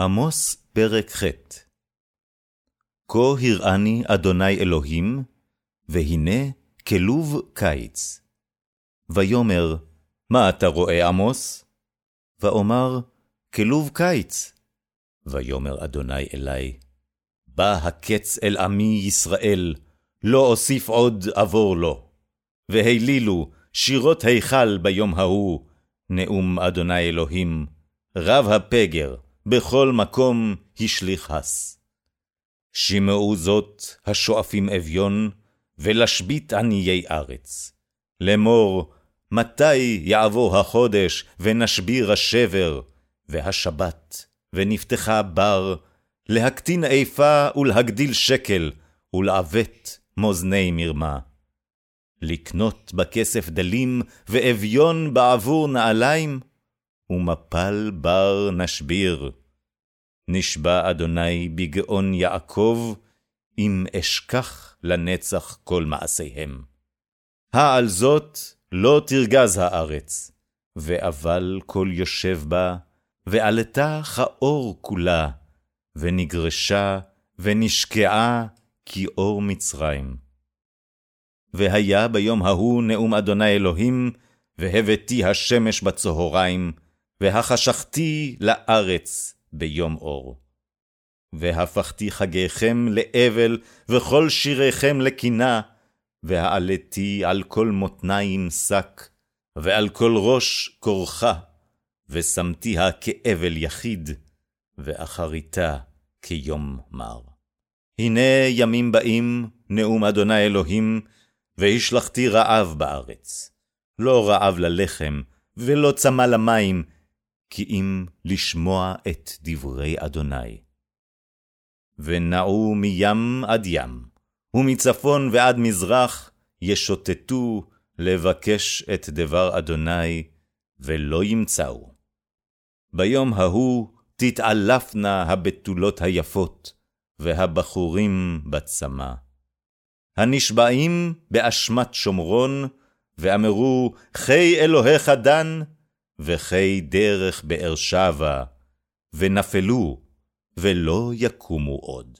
עמוס פרק ח' כה הראני אדוני אלוהים, והנה כלוב קיץ. ויאמר, מה אתה רואה, עמוס? ואומר, כלוב קיץ. ויאמר אדוני אלי, בא הקץ אל עמי ישראל, לא אוסיף עוד עבור לו. והילילו שירות היכל ביום ההוא, נאום אדוני אלוהים, רב הפגר, בכל מקום השליך הס. שמעו זאת השואפים אביון, ולשבית עניי ארץ. לאמור, מתי יעבור החודש, ונשביר השבר, והשבת, ונפתחה בר, להקטין איפה ולהגדיל שקל, ולעוות מאזני מרמה. לקנות בכסף דלים, ואביון בעבור נעליים, ומפל בר נשביר. נשבע אדוני בגאון יעקב, אם אשכח לנצח כל מעשיהם. העל זאת לא תרגז הארץ, ואבל כל יושב בה, ועלתה כעור כולה, ונגרשה, ונשקעה כאור מצרים. והיה ביום ההוא נאום אדוני אלוהים, והבאתי השמש בצהריים, והחשכתי לארץ ביום אור. והפכתי חגיכם לאבל, וכל שיריכם לקינה, והעליתי על כל מותניים שק, ועל כל ראש כורחה, ושמתיה כאבל יחיד, ואחריתה כיום מר. הנה ימים באים, נאום אדוני אלוהים, והשלכתי רעב בארץ. לא רעב ללחם, ולא צמא למים, כי אם לשמוע את דברי אדוני. ונעו מים עד ים, ומצפון ועד מזרח, ישוטטו לבקש את דבר אדוני, ולא ימצאו. ביום ההוא תתעלפנה הבתולות היפות, והבחורים בצמא. הנשבעים באשמת שומרון, ואמרו, חי אלוהיך דן, וחי דרך באר שבע, ונפלו, ולא יקומו עוד.